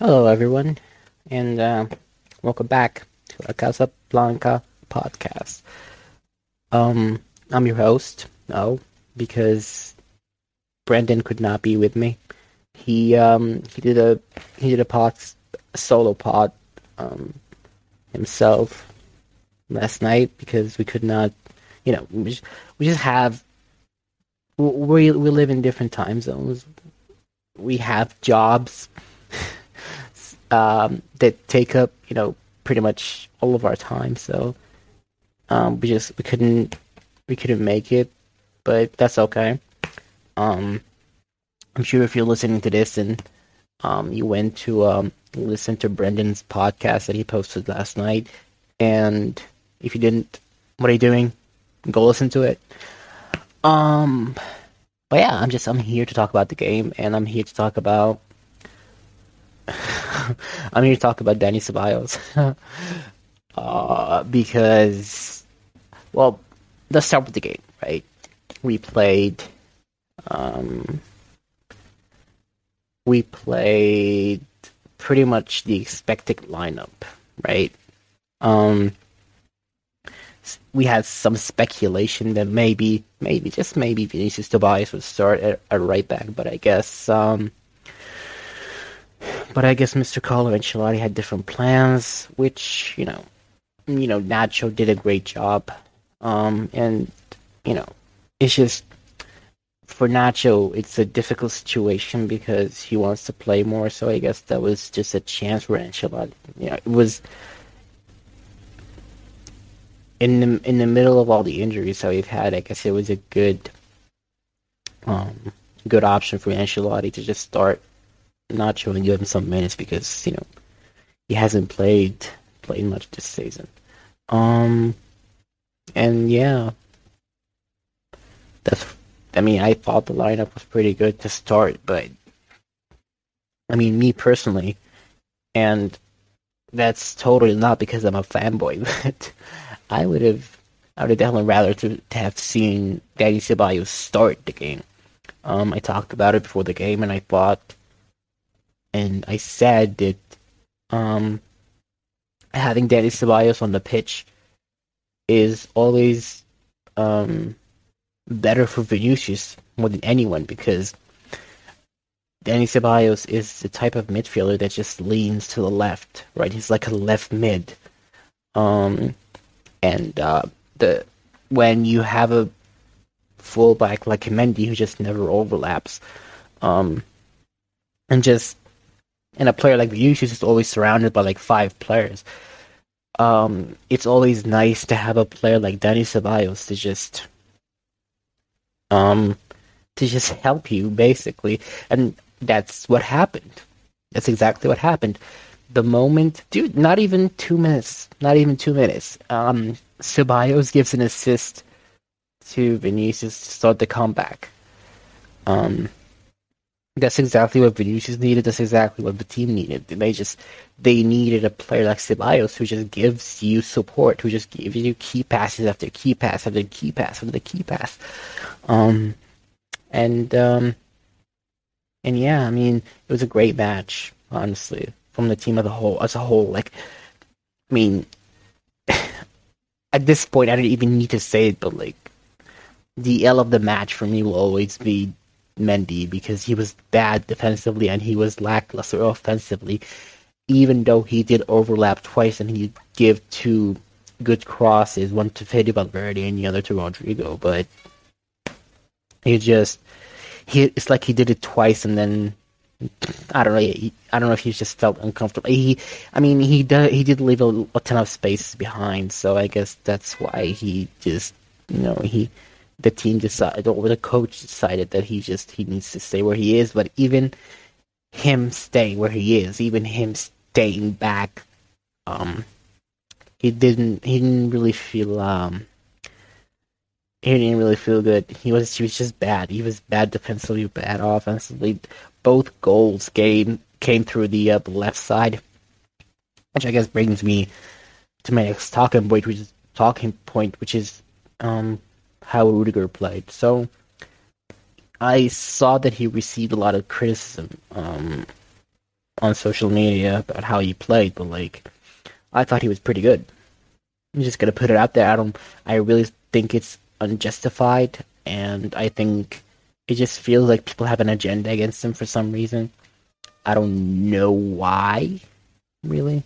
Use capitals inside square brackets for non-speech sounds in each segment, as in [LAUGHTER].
Hello, everyone, and uh, welcome back to a Casablanca podcast. Um, I'm your host, no, because Brendan could not be with me. He um he did a he did a pod a solo pod um himself last night because we could not, you know, we just, we just have we we live in different time zones. We have jobs [LAUGHS] um, that take up, you know, pretty much all of our time. So um, we just we couldn't we couldn't make it, but that's okay. Um, I'm sure if you're listening to this and um, you went to um, listen to Brendan's podcast that he posted last night, and if you didn't, what are you doing? Go listen to it. Um, but yeah, I'm just I'm here to talk about the game, and I'm here to talk about [LAUGHS] I'm here to talk about Dani Ceballos. [LAUGHS] uh, because, well, let's start with the game, right? We played, um, we played pretty much the expected lineup, right? Um, we had some speculation that maybe, maybe, just maybe Vinicius Tobias would start at, at right back, but I guess, um, but I guess Mr. Carlo Ancelotti had different plans, which you know, you know, Nacho did a great job, um, and you know, it's just for Nacho, it's a difficult situation because he wants to play more. So I guess that was just a chance for Ancelotti. You know, it was in the in the middle of all the injuries that we've had. I guess it was a good, um, good option for Ancelotti to just start Nacho and give him some minutes because you know he hasn't played played much this season. Um, and yeah, that's. I mean, I thought the lineup was pretty good to start, but I mean, me personally, and that's totally not because I'm a fanboy, [LAUGHS] but I would have, I would have definitely rather to, to have seen Dani Ceballos start the game. Um, I talked about it before the game, and I thought and I said that um, having Dani Ceballos on the pitch is always um, better for Vinicius more than anyone because Dani Ceballos is the type of midfielder that just leans to the left, right? He's like a left mid. Um, and uh, the when you have a fullback like Mendy who just never overlaps, um, and just and a player like Vinicius is just always surrounded by like five players. Um, it's always nice to have a player like Dani Ceballos to just um to just help you basically, and that's what happened. That's exactly what happened. The moment, dude, not even two minutes, not even two minutes. Um, Ceballos gives an assist to Vinicius to start the comeback. Um, that's exactly what Vinicius needed. That's exactly what the team needed. They just they needed a player like Ceballos who just gives you support, who just gives you key passes after key pass after key pass after the key pass. Um, and um, and yeah, I mean, it was a great match, honestly, from the team as a whole. As a whole, like, I mean, [SIGHS] at this point, I don't even need to say it, but like, the L of the match for me will always be Mendy because he was bad defensively and he was lackluster offensively. Even though he did overlap twice and he give two good crosses, one to Fede Valverde and the other to Rodrygo. but he just he it's like he did it twice and then I don't know. He, I don't know if he just felt uncomfortable. He, I mean, he did. He did leave a, a ton of space behind, so I guess that's why he just, you know, he the team decided or the coach decided that he just he needs to stay where he is. But even him staying where he is, even him staying back, um, he didn't he didn't really feel um he didn't really feel good. He was he was just bad. He was bad defensively, bad offensively. Both goals came came through the, uh, left side, which I guess brings me to my next talking point, which is talking point, which is um how Rudiger played. So I saw that he received a lot of criticism um, on social media about how he played, but like I thought he was pretty good. I'm just gonna put it out there. I don't. I really think it's unjustified, and I think it just feels like people have an agenda against him for some reason. I don't know why, really.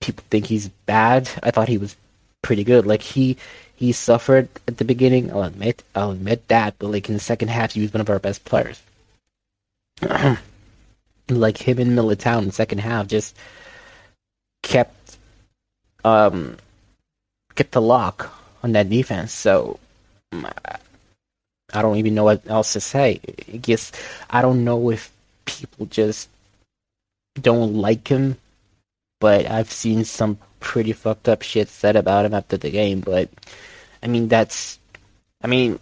People think he's bad. I thought he was pretty good. Like he he suffered at the beginning. I'll admit I'll admit that, but like in the second half, he was one of our best players. [CLEARS THROAT] like him in Militao in the second half just kept um kept the lock on that defense. So I don't even know what else to say. I guess I don't know if people just don't like him, but I've seen some pretty fucked up shit said about him after the game. But I mean, that's I mean,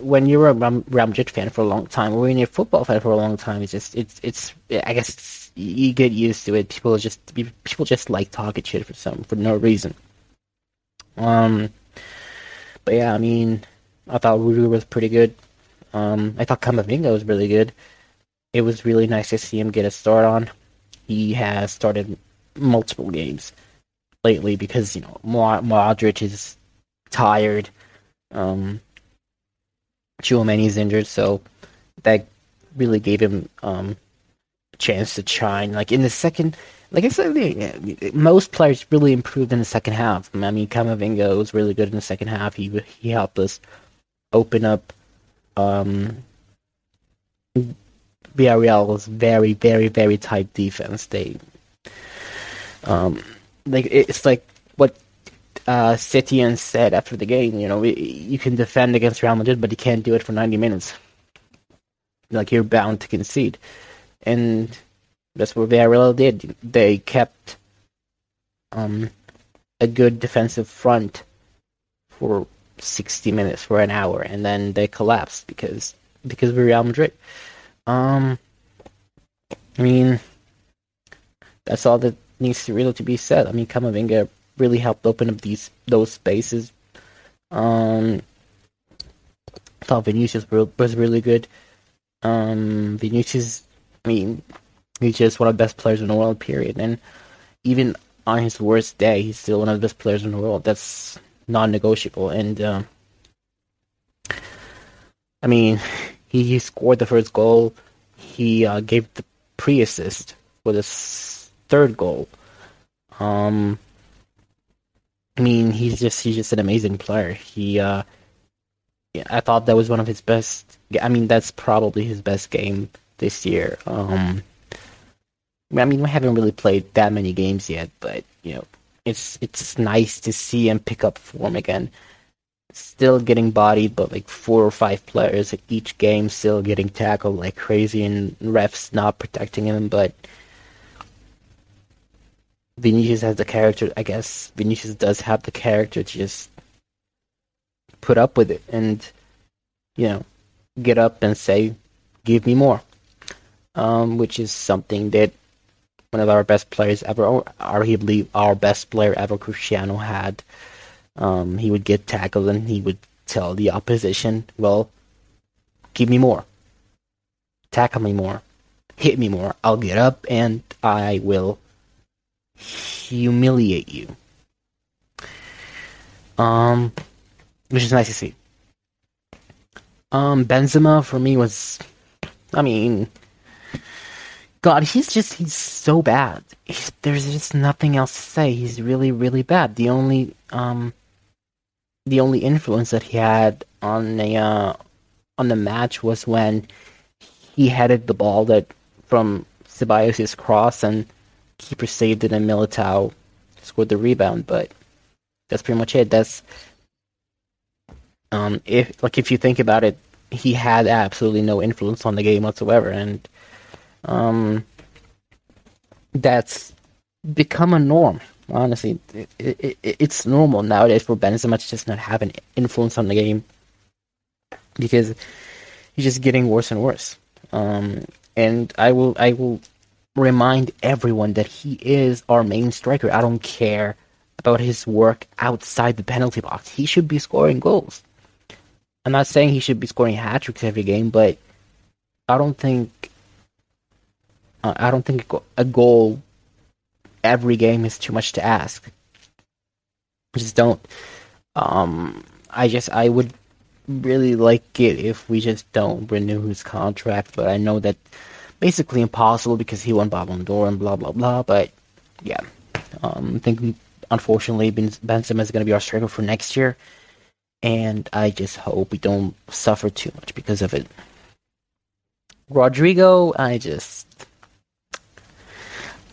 when you're a Real Madrid fan for a long time, or when you're a football fan for a long time, it's just it's it's I guess it's, you get used to it. People just people just like talking shit for some for no reason. Um, but yeah, I mean, I thought Rudy was pretty good. Um, I thought Camavinga was really good. It was really nice to see him get a start on. He has started multiple games lately because you know Modric is tired. Um, Tchouameni's injured, so that really gave him um, a chance to shine. Like in the second, like I said, most players really improved in the second half. I mean, Camavinga was really good in the second half. He he helped us open up um, Villarreal's very, very, very tight defense. They, um, like it's like what uh, Setien said after the game. You know, you can defend against Real Madrid, but you can't do it for ninety minutes. Like you're bound to concede, and that's what Villarreal did. They kept um, a good defensive front for 60 minutes for an hour, and then they collapsed because because we're Real Madrid. Um, I mean, that's all that needs to really to be said. I mean, Camavinga really helped open up these those spaces. Um, I thought Vinicius was really good. Um, Vinicius, I mean, he's just one of the best players in the world. Period. And even on his worst day, he's still one of the best players in the world. That's non-negotiable. And uh, I mean, he, he scored the first goal. He uh, gave the pre-assist for the third goal. Um, I mean, he's just he's just an amazing player. He, uh, I thought that was one of his best. I mean, that's probably his best game this year. Um, I mean, we haven't really played that many games yet, but you know, it's it's nice to see him pick up form again. Still getting bodied, but like four or five players at each game, still getting tackled like crazy, and refs not protecting him. But Vinicius has the character. I guess Vinicius does have the character to just put up with it and you know get up and say, "Give me more," um, which is something that one of our best players ever, or arguably our best player ever, Cristiano had. Um, he would get tackled and he would tell the opposition, "Well, give me more, tackle me more, hit me more. I'll get up and I will humiliate you." Um, which is nice to see. Um, Benzema for me was, I mean, God, he's just he's so bad. He's, there's just nothing else to say. He's really really bad. The only um the only influence that he had on the uh, on the match was when he headed the ball that from Ceballos' cross and keeper saved it and Militao scored the rebound, but that's pretty much it. That's um if like if you think about it, he had absolutely no influence on the game whatsoever and um, that's become a norm. Honestly, it, it, it, it's normal nowadays for Benzema to just not have an influence on the game because he's just getting worse and worse. Um, and I will I will remind everyone that he is our main striker. I don't care about his work outside the penalty box. He should be scoring goals. I'm not saying he should be scoring hat tricks every game, but I don't think Uh, I don't think a goal every game is too much to ask. Just don't. Um, I just I would really like it if we just don't renew his contract, but I know that basically impossible because he won Ballon d'Or and blah blah blah. But yeah, um, I think unfortunately Ben Benzema is going to be our striker for next year, and I just hope we don't suffer too much because of it. Rodrygo, I just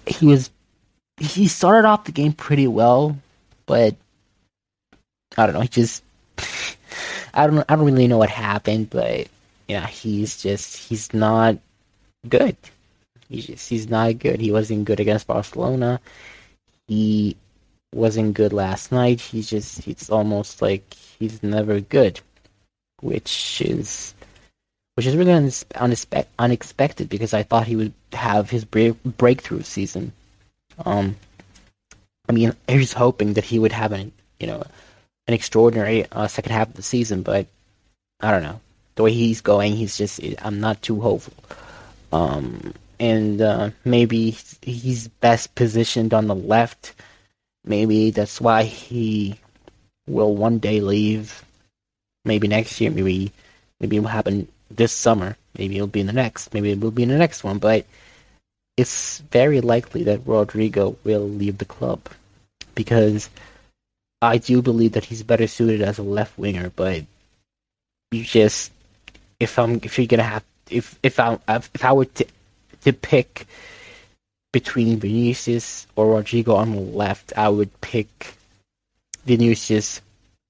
he was he started off the game pretty well, but I don't know. He just I don't I don't really know what happened, but yeah, he's just he's not good. He's just he's not good. He wasn't good against Barcelona. He wasn't good last night. He's just it's almost like he's never good, which is which is really unspe- unexpected because I thought he would have his break- breakthrough season. Um, I mean, I was hoping that he would have an you know an extraordinary uh, second half of the season, but I don't know the way he's going. He's just I'm not too hopeful. Um, and uh, maybe he's best positioned on the left. Maybe that's why he will one day leave. Maybe next year. Maybe maybe it will happen this summer. Maybe it'll be in the next. Maybe it will be in the next one. But it's very likely that Rodrygo will leave the club because I do believe that he's better suited as a left winger. But you just if I'm if you're gonna have if if I if I were to to pick between Vinicius or Rodrygo on the left, I would pick Vinicius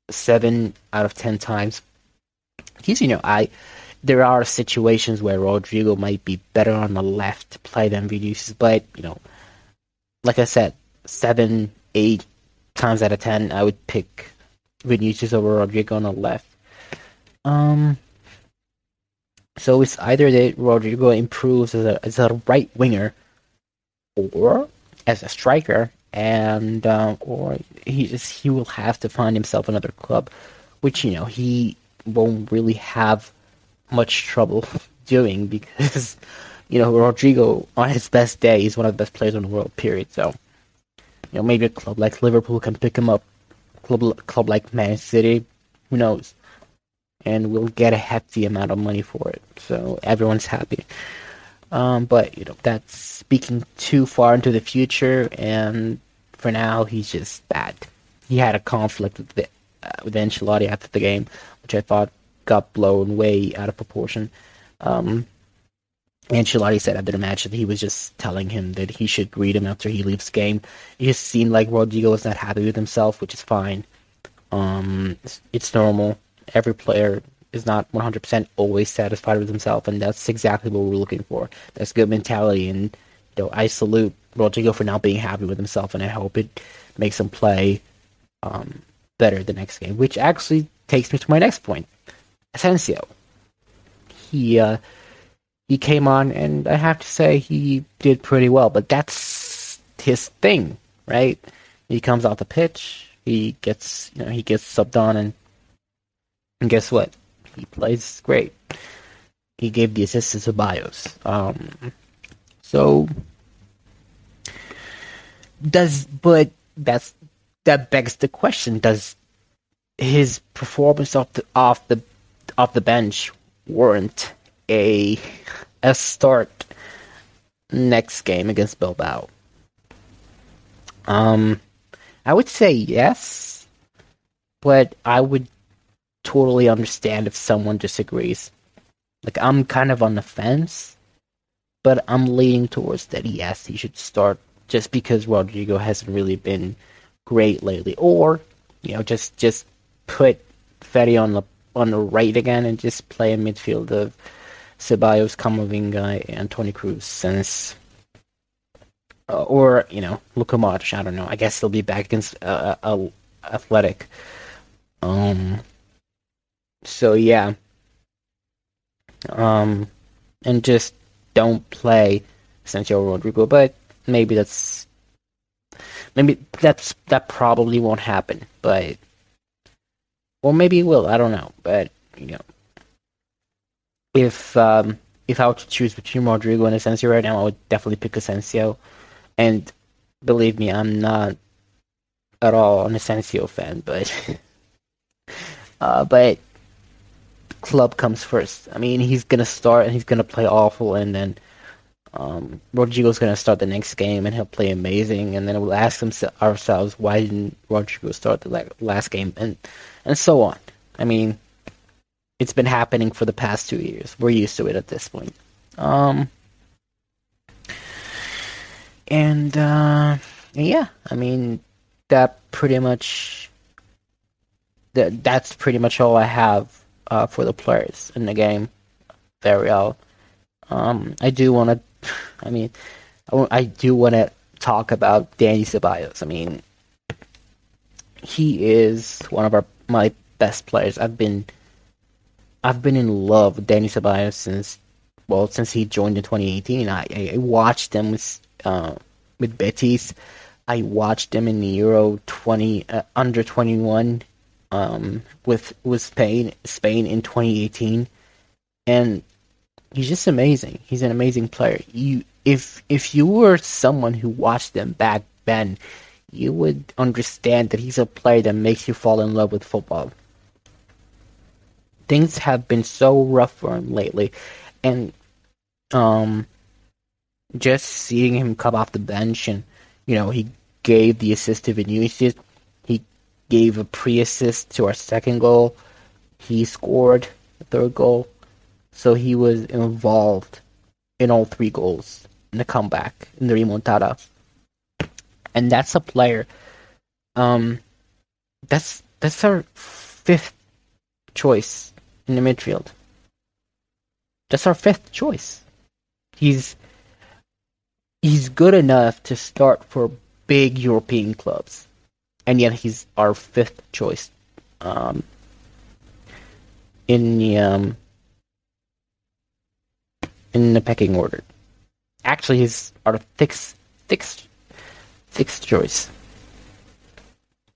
seven out of ten times. Because you know I there are situations where Rodrygo might be better on the left to play than Vinicius, but you know, like I said, seven, eight times out of ten, I would pick Vinicius over Rodrygo on the left. Um, so it's either that Rodrygo improves as a as a right winger, or as a striker, and um, or he just he will have to find himself another club, which you know he won't really have much trouble [LAUGHS] doing because [LAUGHS] you know Rodrygo on his best day is one of the best players in the world. Period. So you know maybe a club like Liverpool can pick him up, club club like Man City, who knows, and we'll get a hefty amount of money for it. So everyone's happy. Um, but you know that's speaking too far into the future, and for now he's just bad. He had a conflict with the, uh, with Ancelotti after the game, which I thought got blown way out of proportion. Um, Ancelotti said after the match that he was just telling him that he should greet him after he leaves game. It just seemed like Rodrygo was not happy with himself, which is fine. Um, it's, it's normal. Every player is not 100% always satisfied with himself, and that's exactly what we're looking for. That's good mentality, and you know, I salute Rodrygo for not being happy with himself, and I hope it makes him play um, better the next game. Which actually takes me to my next point. Asensio. He uh, he came on, and I have to say he did pretty well. But that's his thing, right? He comes off the pitch, he gets you know he gets subbed on, and and guess what? He plays great. He gave the assist to Ceballos. Um, so does but that's that begs the question: Does his performance off the off the off the bench warrant a a start next game against Bilbao? Um, I would say yes, but I would totally understand if someone disagrees. Like I'm kind of on the fence, but I'm leaning towards that yes, he should start just because Rodrygo hasn't really been great lately, or you know, just just put Fede on the on the right again and just play a midfield of Ceballos, Camavinga, and Toni Kroos since uh, or you know Luka Modric. I don't know. I guess he'll be back against uh, uh, Athletic. Um. So yeah. Um, and just don't play Santiago Rodrygo. But maybe that's maybe that's that probably won't happen. But or maybe it will. I don't know. But you know, if um, if I were to choose between Rodrygo and Asensio right now, I would definitely pick Asensio. And believe me, I'm not at all an Asensio fan, but [LAUGHS] uh, but club comes first. I mean, he's gonna start and he's gonna play awful, and then um, Rodrygo's gonna start the next game and he'll play amazing, and then we'll ask ourselves why didn't Rodrygo start the last game, and and so on. I mean, it's been happening for the past two years. We're used to it at this point. Um, and uh, yeah, I mean that pretty much that that's pretty much all I have uh, for the players in the game. Very well. Um, I do want to. [LAUGHS] I mean, I, I do want to talk about Dani Ceballos. I mean, he is one of our my best players. I've been I've been in love with Dani Ceballos since well since he joined in 2018. I, I watched him with uh, with Betis. I watched him in the Euro 20 uh, under 21 um, with with Spain Spain in 2018, and he's just amazing. He's an amazing player. You if if you were someone who watched them back then, you would understand that he's a player that makes you fall in love with football. Things have been so rough for him lately, and um, just seeing him come off the bench and you know he gave the assist to Vinicius gave a pre-assist to our second goal. He scored the third goal, so he was involved in all three goals in the comeback in the remontada, and that's a player. Um, that's that's our fifth choice in the midfield. That's our fifth choice. He's he's good enough to start for big European clubs and yet he's our fifth choice um, in the um, in the pecking order. Actually, he's our sixth sixth sixth choice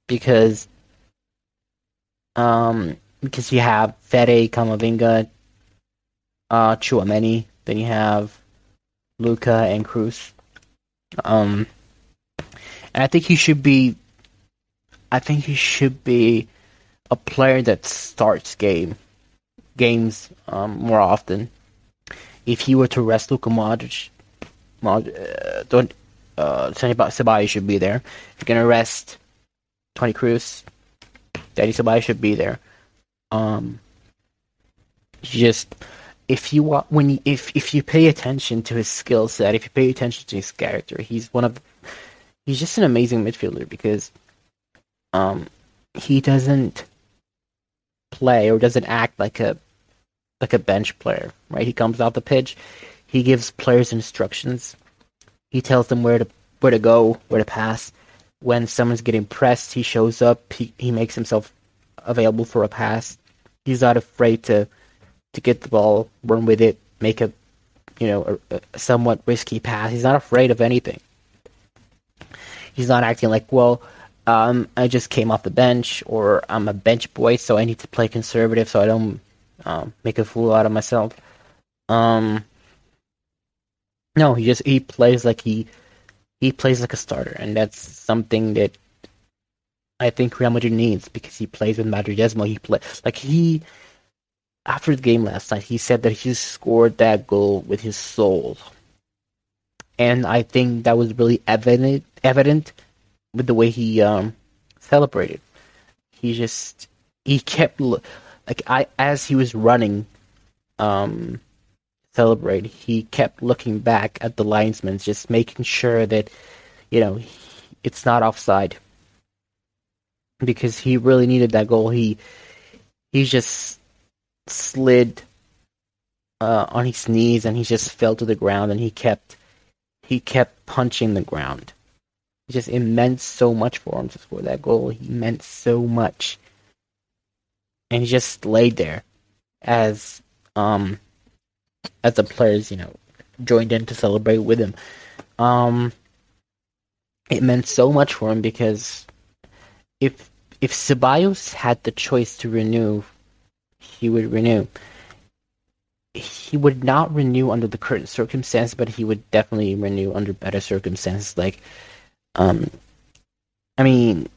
because um because you have Fede, Camavinga, uh, Tchouameni, then you have Luka and Kroos. Um, and I think he should be I think he should be a player that starts game games um, more often. If he were to rest Luka Modric, Mod, uh, don't uh, Ceballos should be there. If you're gonna rest Toni Kroos, Daddy Ceballos should be there. Um, just if you want when you, if if you pay attention to his skill set, if you pay attention to his character, he's one of he's just an amazing midfielder because um, he doesn't play or doesn't act like a like a bench player, right? He comes off the pitch, he gives players instructions, he tells them where to where to go, where to pass. When someone's getting pressed, he shows up. He he makes himself available for a pass. He's not afraid to to get the ball, run with it, make a you know a, a somewhat risky pass. He's not afraid of anything. He's not acting like well um, I just came off the bench, or I'm a bench boy, so I need to play conservative so I don't um, make a fool out of myself. Um, no, he just he plays like he he plays like a starter, and that's something that I think Real Madrid needs because he plays with Madridismo. He play like he after the game last night. He said that he scored that goal with his soul, and I think that was really evident evident with the way he um, celebrated. He just he kept like I as he was running, um, celebrate. He kept looking back at the linesmen, just making sure that you know it's not offside because he really needed that goal. He he just slid uh, on his knees and he just fell to the ground and he kept he kept punching the ground just it meant so much for him to score that goal. He meant so much, and he just laid there as um as the players you know joined in to celebrate with him. Um, it meant so much for him because if if Ceballos had the choice to renew, he would renew. he would not renew under the current circumstance, but he would definitely renew under better circumstances. Like, um, I mean,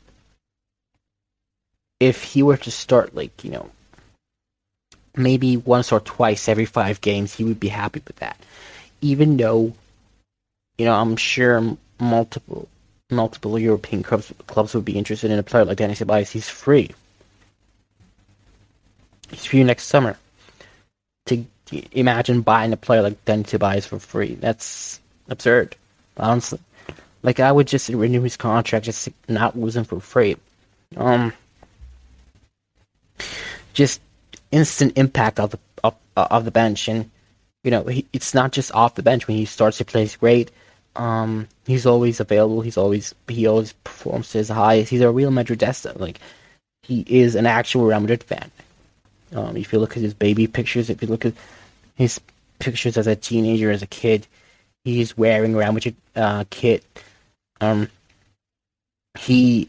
if he were to start like you know maybe once or twice every five games, he would be happy with that. Even though, you know, I'm sure multiple multiple European clubs clubs would be interested in a player like Dani Ceballos. He's free. He's free next summer. To imagine buying a player like Dani Ceballos for free, that's absurd. Honestly, like I would just renew his contract, just not lose him for free. Um, just instant impact of the of, of the bench, and you know he, it's not just off the bench when he starts to play. He's great. Um, he's always available. He's always he always performs to his highest. He's a real Madridista. Like he is an actual Real Madrid fan. Um, if you look at his baby pictures, if you look at his pictures as a teenager, as a kid, he's wearing Real Madrid uh, kit. Um, he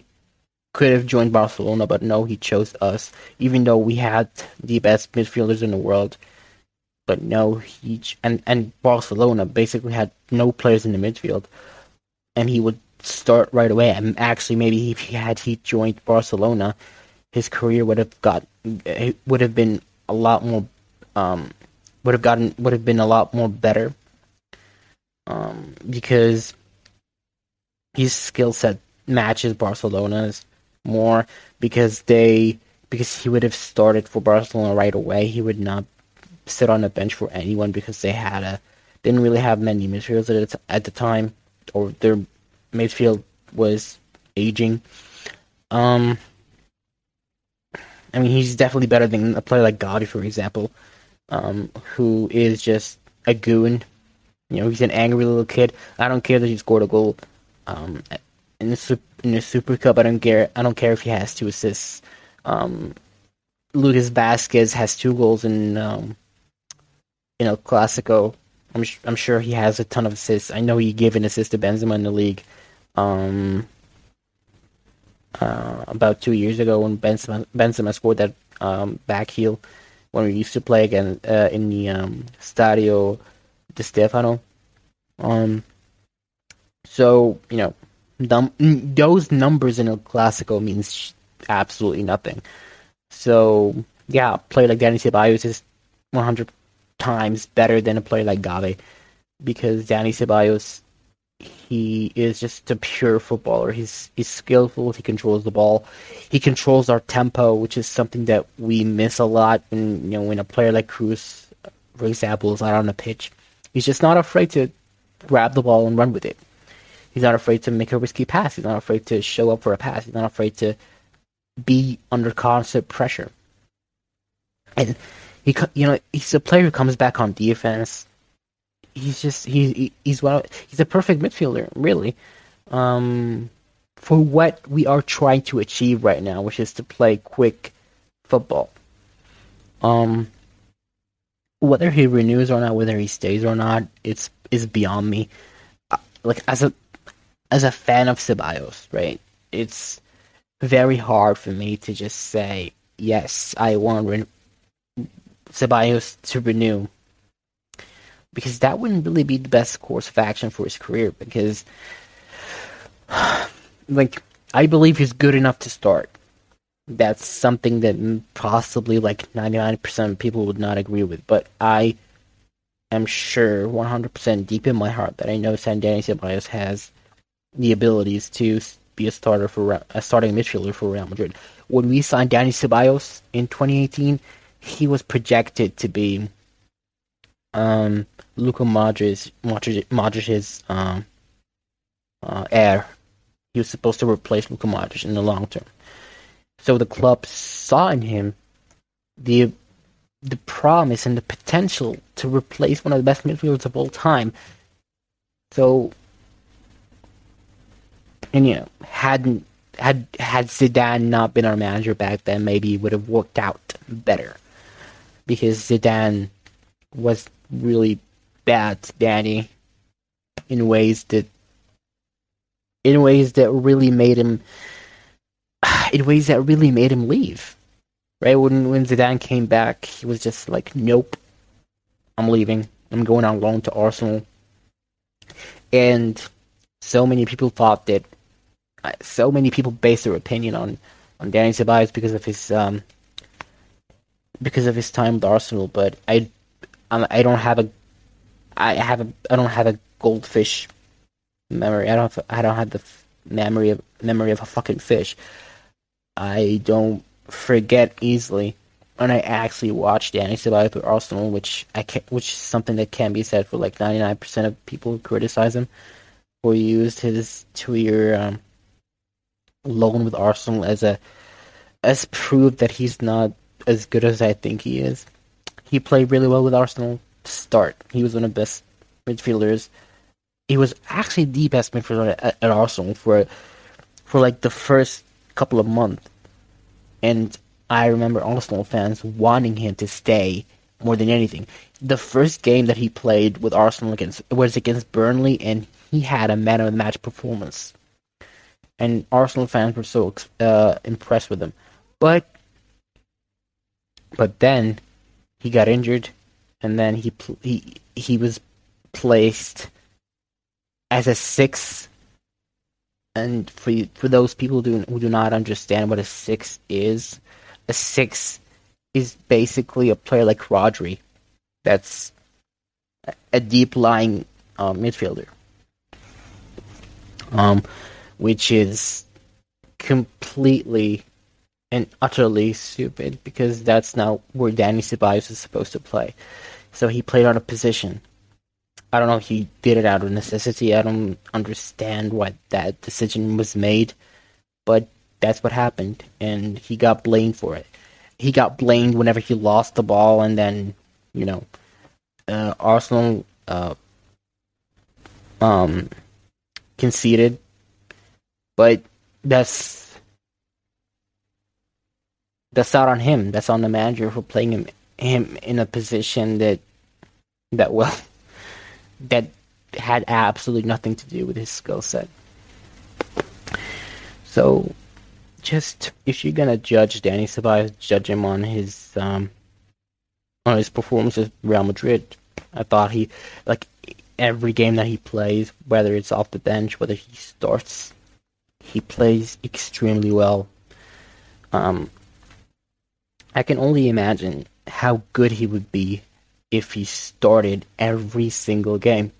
could have joined Barcelona, but no, he chose us, even though we had the best midfielders in the world. But no, he and and Barcelona basically had no players in the midfield, and he would start right away. And actually, maybe if he had he joined Barcelona, his career would have got it would have been a lot more um would have gotten would have been a lot more better um because his skill set matches Barcelona's more because they because he would have started for Barcelona right away. He would not sit on the bench for anyone because they had a didn't really have many midfielders at, at the time, or their midfield was aging. Um, I mean, he's definitely better than a player like Gavi, for example, um, who is just a goon. You know, he's an angry little kid. I don't care that he scored a goal. Um, in the in the Super Cup. I don't care. I don't care if he has two assists. Um, Lucas Vázquez has two goals in um, in El Clasico. I'm I'm sure he has a ton of assists. I know he gave an assist to Benzema in the league. Um, uh, about two years ago when Benzema, Benzema scored that um, back heel when we used to play again uh, in the um, Stadio Di Stefano. Um, so you know num- those numbers in a classical means absolutely nothing. So yeah, a player like Dani Ceballos is 100 times better than a player like Gavi because Dani Ceballos he is just a pure footballer. He's he's skillful. He controls the ball. He controls our tempo, which is something that we miss a lot. When you know when a player like Kroos, for example, is out on the pitch, he's just not afraid to grab the ball and run with it. He's not afraid to make a risky pass. He's not afraid to show up for a pass. He's not afraid to be under constant pressure. And he, you know, he's a player who comes back on defense. He's just he's he's well he's a perfect midfielder, really, um, for what we are trying to achieve right now, which is to play quick football. Um, whether he renews or not, whether he stays or not, it's is beyond me. Uh, like as a as a fan of Ceballos, right? It's very hard for me to just say yes, I want Re- Ceballos to renew because that wouldn't really be the best course of action for his career. Because, [SIGHS] like, I believe he's good enough to start. That's something that possibly like 99% of people would not agree with, but I am sure 100% deep in my heart that I know San Dani Ceballos has the abilities to be a starter for a starting midfielder for Real Madrid. When we signed Dani Ceballos in 2018, he was projected to be um, Luka Modric, Modric, Modric's um, uh, heir. He was supposed to replace Luka Modric in the long term. So the club saw in him the the promise and the potential to replace one of the best midfielders of all time. So and you know, hadn't had had Zidane not been our manager back then, maybe it would have worked out better. Because Zidane was really bad to Dani in ways that in ways that really made him [SIGHS] in ways that really made him leave. Right? When when Zidane came back, he was just like, Nope. I'm leaving. I'm going on loan to Arsenal. And so many people thought that, so many people base their opinion on, on Dani Ceballos because of his um, because of his time with Arsenal. But I, I don't have a, I have a, I don't have a goldfish memory. I don't, have, I don't have the memory of memory of a fucking fish. I don't forget easily and I actually watched Dani Ceballos with Arsenal, which I can, which is something that can be said for like 99% of people who criticize him, used his two-year um, loan with Arsenal as a as proof that he's not as good as I think he is. He played really well with Arsenal to start. He was one of the best midfielders. He was actually the best midfielder at, at Arsenal for for like the first couple of months, and I remember Arsenal fans wanting him to stay more than anything. The first game that he played with Arsenal against was against Burnley, and he had a man of the match performance. And Arsenal fans were so uh, impressed with him, but but then he got injured, and then he he he was placed as a six. And for you, for those people do, who do not understand what a six is, a six is basically a player like Rodri, that's a deep lying um, midfielder, um, which is completely and utterly stupid because that's not where Dani Ceballos is supposed to play. So he played on a position. I don't know if he did it out of necessity. I don't understand why that decision was made, but that's what happened, and he got blamed for it. He got blamed whenever he lost the ball, and then you know, uh, Arsenal uh, um, conceded, but that's that's not on him. That's on the manager for playing him him in a position that that well [LAUGHS] that had absolutely nothing to do with his skill set. So just if you're gonna judge Dani Ceballos, judge him on his um on his performance at Real Madrid. I thought he like every game that he plays, whether it's off the bench, whether he starts, he plays extremely well. Um, I can only imagine how good he would be if he started every single game.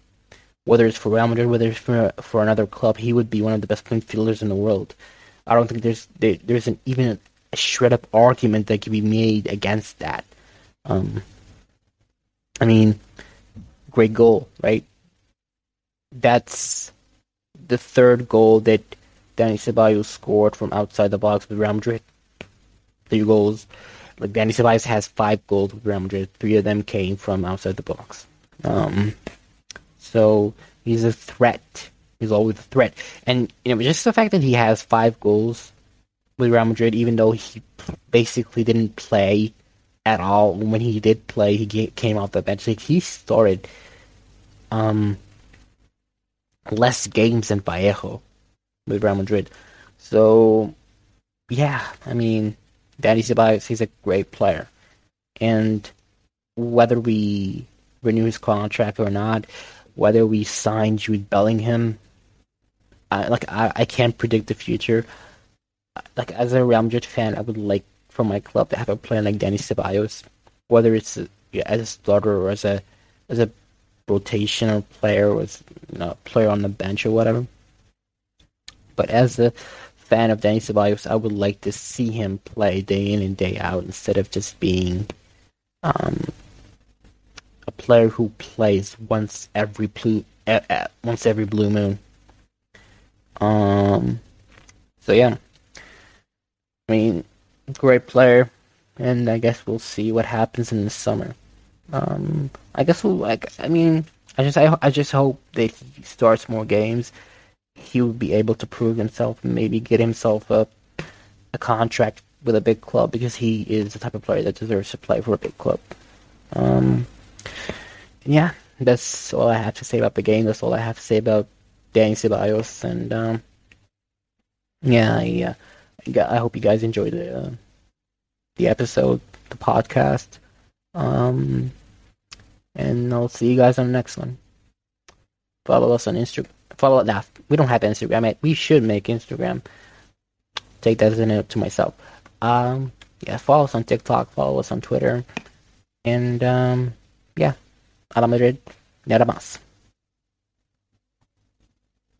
Whether it's for Real Madrid, whether it's for for another club, he would be one of the best midfielders in the world. I don't think there's there, there's an even a shred of argument that can be made against that. Um, I mean, great goal, right? That's the third goal that Dani Ceballos scored from outside the box with Real Madrid. Three goals. Like Dani Ceballos has five goals with Real Madrid. Three of them came from outside the box. Um, so he's a threat He's always a threat. And you know, just the fact that he has five goals with Real Madrid, even though he basically didn't play at all. When he did play, he came off the bench. Like he started um, less games than Vallejo with Real Madrid. So yeah, I mean, Dani Ceballos, he's a great player, and whether we renew his contract or not, whether we sign Jude Bellingham I, like I, I can't predict the future. Like as a Real Madrid fan, I would like for my club to have a player like Dani Ceballos, whether it's a, yeah, as a starter or as a as a rotational player or as you know, player on the bench or whatever. But as a fan of Dani Ceballos, I would like to see him play day in and day out instead of just being um, a player who plays once every blue uh, uh, once every blue moon. Um, so yeah, I mean, great player, and I guess we'll see what happens in the summer. Um, I guess we'll like. I mean, I just I, I just hope that he starts more games. He would be able to prove himself and maybe get himself a a contract with a big club because he is the type of player that deserves to play for a big club. Um, yeah, that's all I have to say about the game. That's all I have to say about Dani Ceballos, and um, yeah, I, uh, I hope you guys enjoyed the uh, the episode, the podcast. Um, And I'll see you guys on the next one. Follow us on Instagram. Follow it now. We don't have Instagram. We should make Instagram. Take that as a note to myself. Um, yeah, follow us on TikTok. Follow us on Twitter. And um, yeah, a Madrid, nada más.